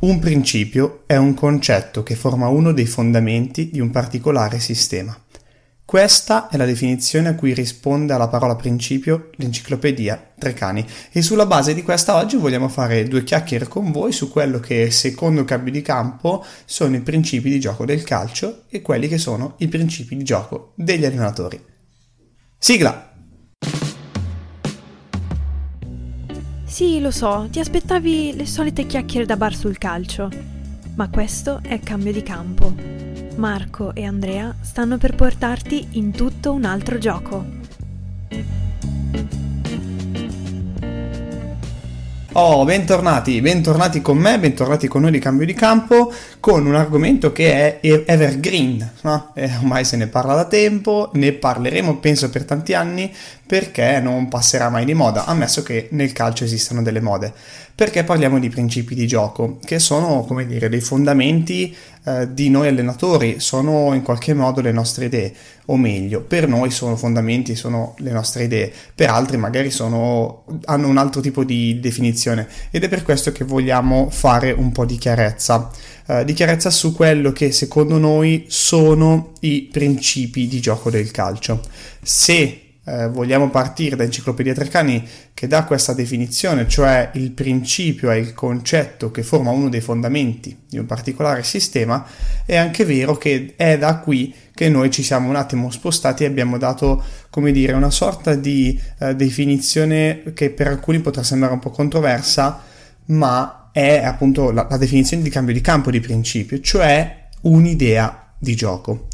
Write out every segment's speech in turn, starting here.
Un principio è un concetto che forma uno dei fondamenti di un particolare sistema. Questa è la definizione a cui risponde alla parola principio l'enciclopedia Treccani e sulla base di questa oggi vogliamo fare due chiacchiere con voi su quello che secondo cambio di campo sono i principi di gioco del calcio e quelli che sono i principi di gioco degli allenatori. Sigla! Sì, lo so, ti aspettavi le solite chiacchiere da bar sul calcio. Ma questo è cambio di campo. Marco e Andrea stanno per portarti in tutto un altro gioco. Oh, bentornati, bentornati con me, bentornati con noi di Cambio di Campo, con un argomento che è evergreen, no? eh, ormai se ne parla da tempo, ne parleremo penso per tanti anni, perché non passerà mai di moda, ammesso che nel calcio esistano delle mode. Perché parliamo di principi di gioco, che sono, come dire, dei fondamenti eh, di noi allenatori, sono in qualche modo le nostre idee, o meglio, per noi sono fondamenti, sono le nostre idee, per altri magari sono, hanno un altro tipo di definizione ed è per questo che vogliamo fare un po' di chiarezza, eh, di chiarezza su quello che secondo noi sono i principi di gioco del calcio. Se eh, vogliamo partire da Enciclopedia Treccani che dà questa definizione, cioè il principio è il concetto che forma uno dei fondamenti di un particolare sistema, è anche vero che è da qui che noi ci siamo un attimo spostati e abbiamo dato, come dire, una sorta di eh, definizione che per alcuni potrà sembrare un po' controversa, ma è appunto la, la definizione di cambio di campo di principio, cioè un'idea di gioco.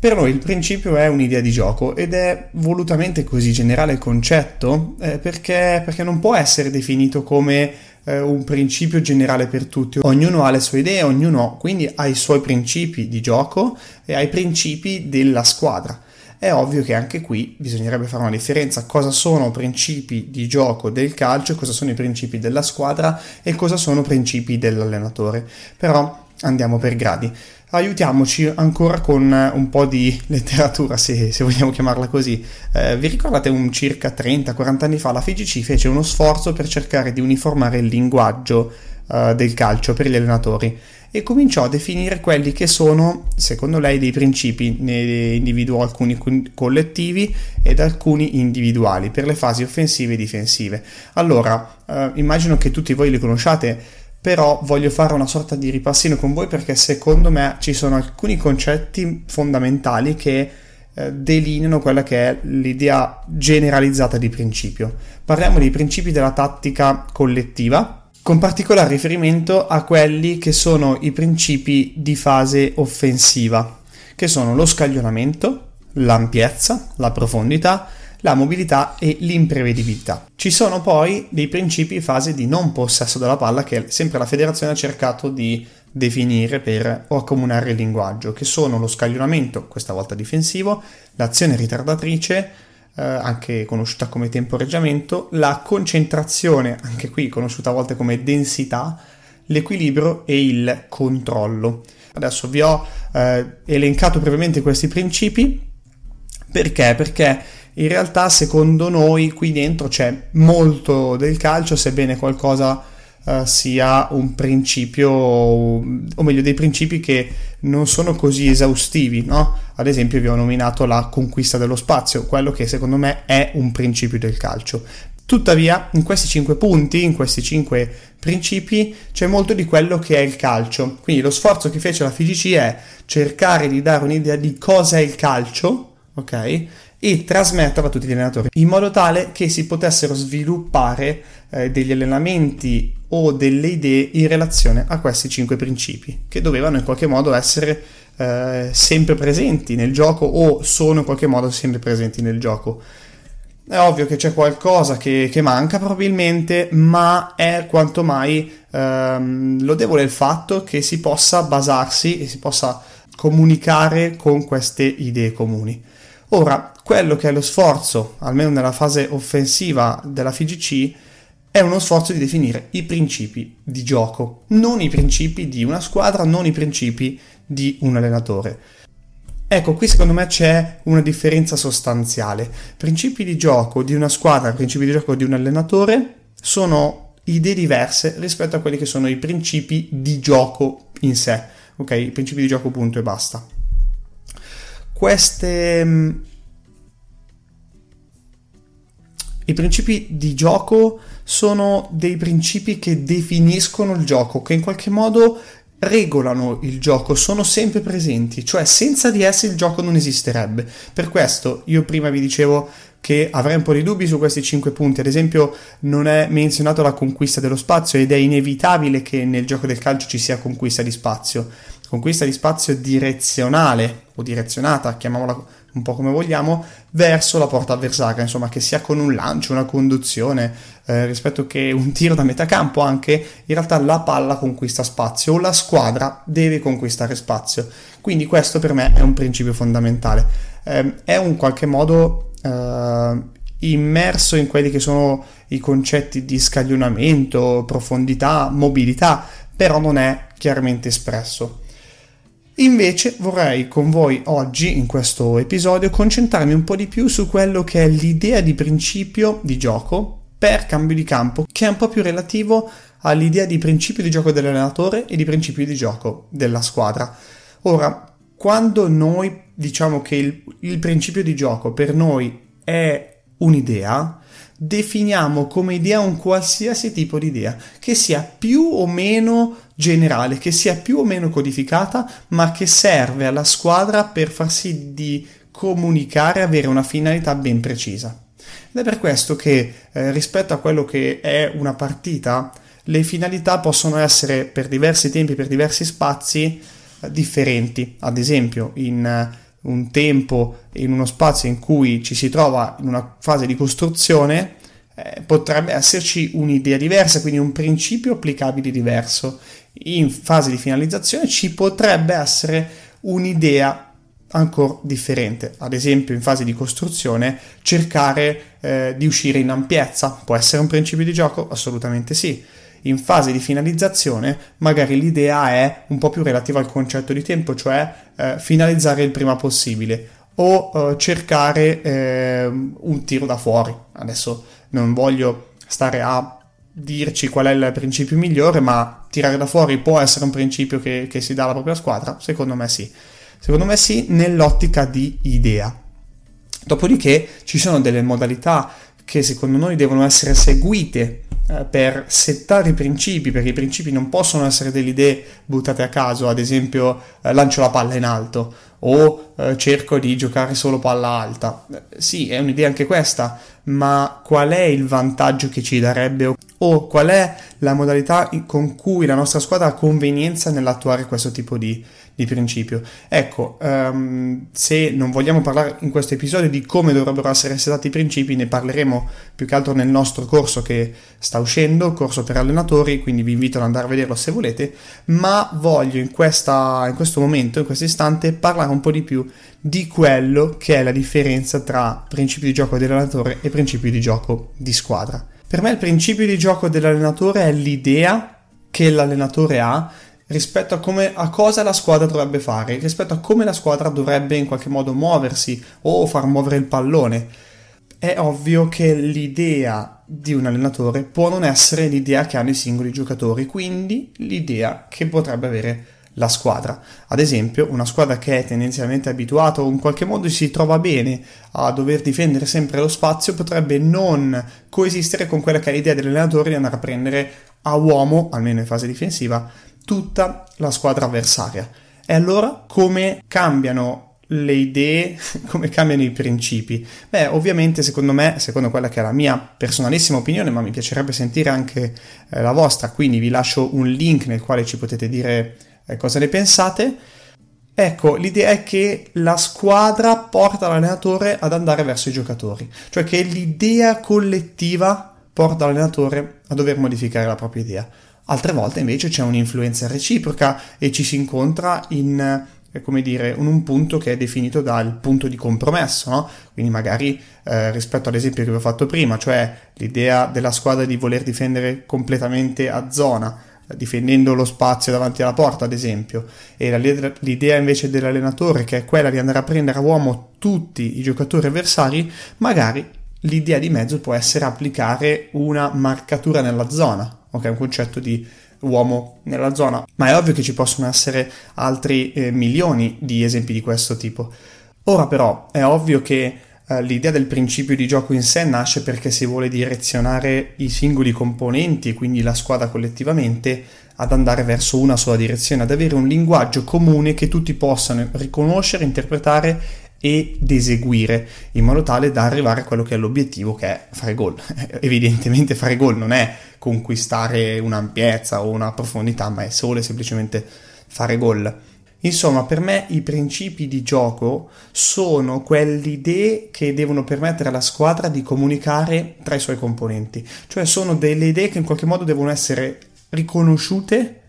Per noi il principio è un'idea di gioco ed è volutamente così generale il concetto eh, perché, perché, non può essere definito come eh, un principio generale per tutti. Ognuno ha le sue idee, ognuno quindi ha i suoi principi di gioco e ha i principi della squadra. È ovvio che anche qui bisognerebbe fare una differenza cosa sono principi di gioco del calcio, cosa sono i principi della squadra e cosa sono principi dell'allenatore. Però andiamo per gradi aiutiamoci ancora con un po' di letteratura, se, se vogliamo chiamarla così. Eh, vi ricordate un circa 30-40 anni fa la FIGC fece uno sforzo per cercare di uniformare il linguaggio eh, del calcio per gli allenatori e cominciò a definire quelli che sono, secondo lei, dei principi, ne individuò alcuni collettivi ed alcuni individuali per le fasi offensive e difensive. Allora, eh, immagino che tutti voi li conosciate però voglio fare una sorta di ripassino con voi perché secondo me ci sono alcuni concetti fondamentali che eh, delineano quella che è l'idea generalizzata di principio. Parliamo dei principi della tattica collettiva, con particolare riferimento a quelli che sono i principi di fase offensiva, che sono lo scaglionamento, l'ampiezza, la profondità, la mobilità e l'imprevedibilità. Ci sono poi dei principi in fase di non possesso della palla che sempre la federazione ha cercato di definire per accomunare il linguaggio, che sono lo scaglionamento, questa volta difensivo, l'azione ritardatrice, eh, anche conosciuta come temporeggiamento, la concentrazione, anche qui conosciuta a volte come densità, l'equilibrio e il controllo. Adesso vi ho eh, elencato brevemente questi principi perché? Perché in realtà secondo noi qui dentro c'è molto del calcio, sebbene qualcosa uh, sia un principio, o meglio dei principi che non sono così esaustivi, no? Ad esempio vi ho nominato la conquista dello spazio, quello che secondo me è un principio del calcio. Tuttavia, in questi cinque punti, in questi cinque principi, c'è molto di quello che è il calcio. Quindi lo sforzo che fece la FIGC è cercare di dare un'idea di cosa è il calcio, ok? E trasmetterlo a tutti gli allenatori in modo tale che si potessero sviluppare eh, degli allenamenti o delle idee in relazione a questi cinque principi che dovevano in qualche modo essere eh, sempre presenti nel gioco o sono in qualche modo sempre presenti nel gioco. È ovvio che c'è qualcosa che, che manca probabilmente, ma è quanto mai ehm, lodevole il fatto che si possa basarsi e si possa comunicare con queste idee comuni. Ora, quello che è lo sforzo, almeno nella fase offensiva della FIGC, è uno sforzo di definire i principi di gioco, non i principi di una squadra, non i principi di un allenatore. Ecco, qui secondo me c'è una differenza sostanziale. Principi di gioco di una squadra, principi di gioco di un allenatore sono idee diverse rispetto a quelli che sono i principi di gioco in sé, ok? I principi di gioco punto e basta. Queste mm, I principi di gioco sono dei principi che definiscono il gioco, che in qualche modo regolano il gioco, sono sempre presenti, cioè senza di essi il gioco non esisterebbe. Per questo io prima vi dicevo che avrei un po' di dubbi su questi cinque punti, ad esempio non è menzionato la conquista dello spazio ed è inevitabile che nel gioco del calcio ci sia conquista di spazio, conquista di spazio direzionale o direzionata, chiamiamola un po' come vogliamo, verso la porta avversaria, insomma che sia con un lancio, una conduzione, eh, rispetto che un tiro da metà campo anche, in realtà la palla conquista spazio o la squadra deve conquistare spazio. Quindi questo per me è un principio fondamentale. Eh, è un qualche modo eh, immerso in quelli che sono i concetti di scaglionamento, profondità, mobilità, però non è chiaramente espresso. Invece vorrei con voi oggi, in questo episodio, concentrarmi un po' di più su quello che è l'idea di principio di gioco per cambio di campo, che è un po' più relativo all'idea di principio di gioco dell'allenatore e di principio di gioco della squadra. Ora, quando noi diciamo che il, il principio di gioco per noi è un'idea, definiamo come idea un qualsiasi tipo di idea, che sia più o meno generale, che sia più o meno codificata, ma che serve alla squadra per far sì di comunicare avere una finalità ben precisa. Ed è per questo che eh, rispetto a quello che è una partita, le finalità possono essere per diversi tempi, per diversi spazi eh, differenti. Ad esempio, in eh, un tempo, in uno spazio in cui ci si trova in una fase di costruzione, eh, potrebbe esserci un'idea diversa, quindi un principio applicabile diverso. In fase di finalizzazione ci potrebbe essere un'idea ancora differente. Ad esempio, in fase di costruzione, cercare eh, di uscire in ampiezza può essere un principio di gioco? Assolutamente sì. In fase di finalizzazione, magari l'idea è un po' più relativa al concetto di tempo, cioè eh, finalizzare il prima possibile o eh, cercare ehm, un tiro da fuori. Adesso non voglio stare a dirci qual è il principio migliore, ma tirare da fuori può essere un principio che, che si dà alla propria squadra? Secondo me sì. Secondo me sì, nell'ottica di idea. Dopodiché ci sono delle modalità che secondo noi devono essere seguite eh, per settare i principi, perché i principi non possono essere delle idee buttate a caso, ad esempio eh, lancio la palla in alto o eh, cerco di giocare solo palla alta. Eh, sì, è un'idea anche questa, ma qual è il vantaggio che ci darebbe o qual è la modalità con cui la nostra squadra ha convenienza nell'attuare questo tipo di, di principio. Ecco, um, se non vogliamo parlare in questo episodio di come dovrebbero essere settati i principi, ne parleremo più che altro nel nostro corso che sta uscendo, corso per allenatori, quindi vi invito ad andare a vederlo se volete, ma voglio in, questa, in questo momento, in questo istante, parlare un po' di più di quello che è la differenza tra principi di gioco dell'allenatore e principi di gioco di squadra. Per me il principio di gioco dell'allenatore è l'idea che l'allenatore ha rispetto a, come, a cosa la squadra dovrebbe fare, rispetto a come la squadra dovrebbe in qualche modo muoversi o far muovere il pallone. È ovvio che l'idea di un allenatore può non essere l'idea che hanno i singoli giocatori, quindi l'idea che potrebbe avere la squadra. Ad esempio, una squadra che è tendenzialmente abituata o in qualche modo si trova bene a dover difendere sempre lo spazio potrebbe non coesistere con quella che è l'idea dell'allenatore di andare a prendere a uomo, almeno in fase difensiva, tutta la squadra avversaria. E allora come cambiano le idee, come cambiano i principi? Beh, ovviamente secondo me, secondo quella che è la mia personalissima opinione, ma mi piacerebbe sentire anche eh, la vostra, quindi vi lascio un link nel quale ci potete dire eh, cosa ne pensate. Ecco, l'idea è che la squadra porta l'allenatore ad andare verso i giocatori, cioè che l'idea collettiva porta l'allenatore a dover modificare la propria idea. Altre volte invece c'è un'influenza reciproca e ci si incontra in, eh, come dire, in un punto che è definito dal punto di compromesso, no? Quindi magari eh, rispetto all'esempio che vi ho fatto prima, cioè l'idea della squadra di voler difendere completamente a zona, difendendo lo spazio davanti alla porta, ad esempio, e la, l'idea invece dell'allenatore, che è quella di andare a prendere a uomo tutti i giocatori avversari, magari l'idea di mezzo può essere applicare una marcatura nella zona, ok? Un concetto di uomo nella zona, ma è ovvio che ci possono essere altri eh, milioni di esempi di questo tipo. Ora però è ovvio che eh, l'idea del principio di gioco in sé nasce perché si vuole direzionare i singoli componenti, quindi la squadra collettivamente, ad andare verso una sola direzione, ad avere un linguaggio comune che tutti possano riconoscere, interpretare ed eseguire in modo tale da arrivare a quello che è l'obiettivo che è fare gol. Evidentemente fare gol non è conquistare un'ampiezza o una profondità, ma è solo e semplicemente fare gol. Insomma, per me i principi di gioco sono quelle idee che devono permettere alla squadra di comunicare tra i suoi componenti, cioè sono delle idee che in qualche modo devono essere riconosciute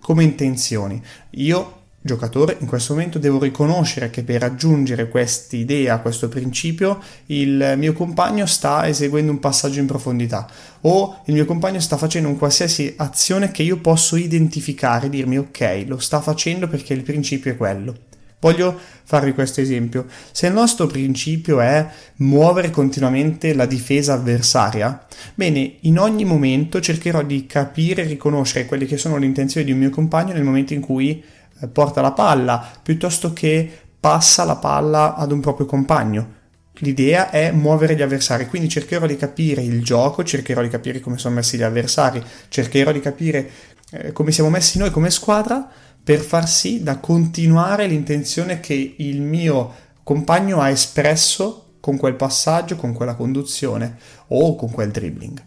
come intenzioni. Io giocatore, in questo momento devo riconoscere che per raggiungere quest'idea, questo principio, il mio compagno sta eseguendo un passaggio in profondità o il mio compagno sta facendo un qualsiasi azione che io posso identificare, dirmi ok, lo sta facendo perché il principio è quello. Voglio farvi questo esempio. Se il nostro principio è muovere continuamente la difesa avversaria, bene, in ogni momento cercherò di capire e riconoscere quelle che sono le intenzioni di un mio compagno nel momento in cui porta la palla, piuttosto che passa la palla ad un proprio compagno. L'idea è muovere gli avversari, quindi cercherò di capire il gioco, cercherò di capire come sono messi gli avversari, cercherò di capire eh, come siamo messi noi come squadra per far sì da continuare l'intenzione che il mio compagno ha espresso con quel passaggio, con quella conduzione o con quel dribbling.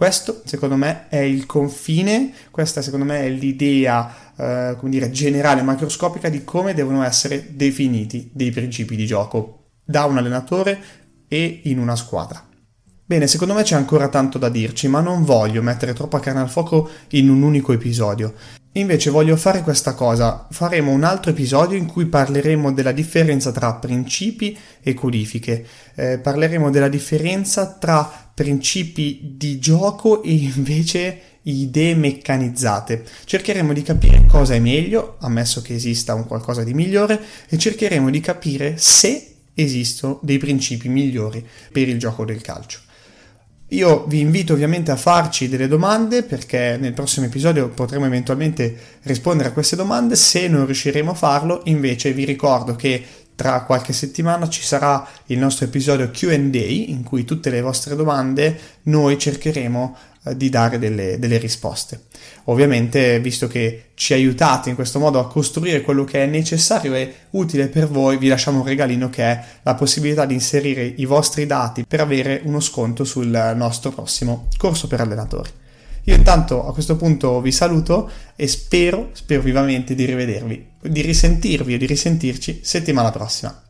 Questo, secondo me, è il confine, questa, secondo me, è l'idea, eh, come dire, generale, macroscopica di come devono essere definiti dei principi di gioco da un allenatore e in una squadra. Bene, secondo me c'è ancora tanto da dirci, ma non voglio mettere troppa carne al fuoco in un unico episodio. Invece voglio fare questa cosa, faremo un altro episodio in cui parleremo della differenza tra principi e codifiche, eh, parleremo della differenza tra principi di gioco e invece idee meccanizzate. Cercheremo di capire cosa è meglio, ammesso che esista un qualcosa di migliore, e cercheremo di capire se esistono dei principi migliori per il gioco del calcio. Io vi invito ovviamente a farci delle domande perché nel prossimo episodio potremo eventualmente rispondere a queste domande. Se non riusciremo a farlo, invece vi ricordo che tra qualche settimana ci sarà il nostro episodio QA in cui tutte le vostre domande noi cercheremo eh, di dare delle, delle, risposte. Ovviamente, visto che ci aiutate in questo modo a costruire quello che è necessario e utile per voi, vi lasciamo un regalino che è la possibilità di inserire i vostri dati per avere uno sconto sul nostro prossimo corso per allenatori. Io intanto a questo punto vi saluto e spero, spero vivamente di rivedervi, di risentirvi o di risentirci settimana prossima.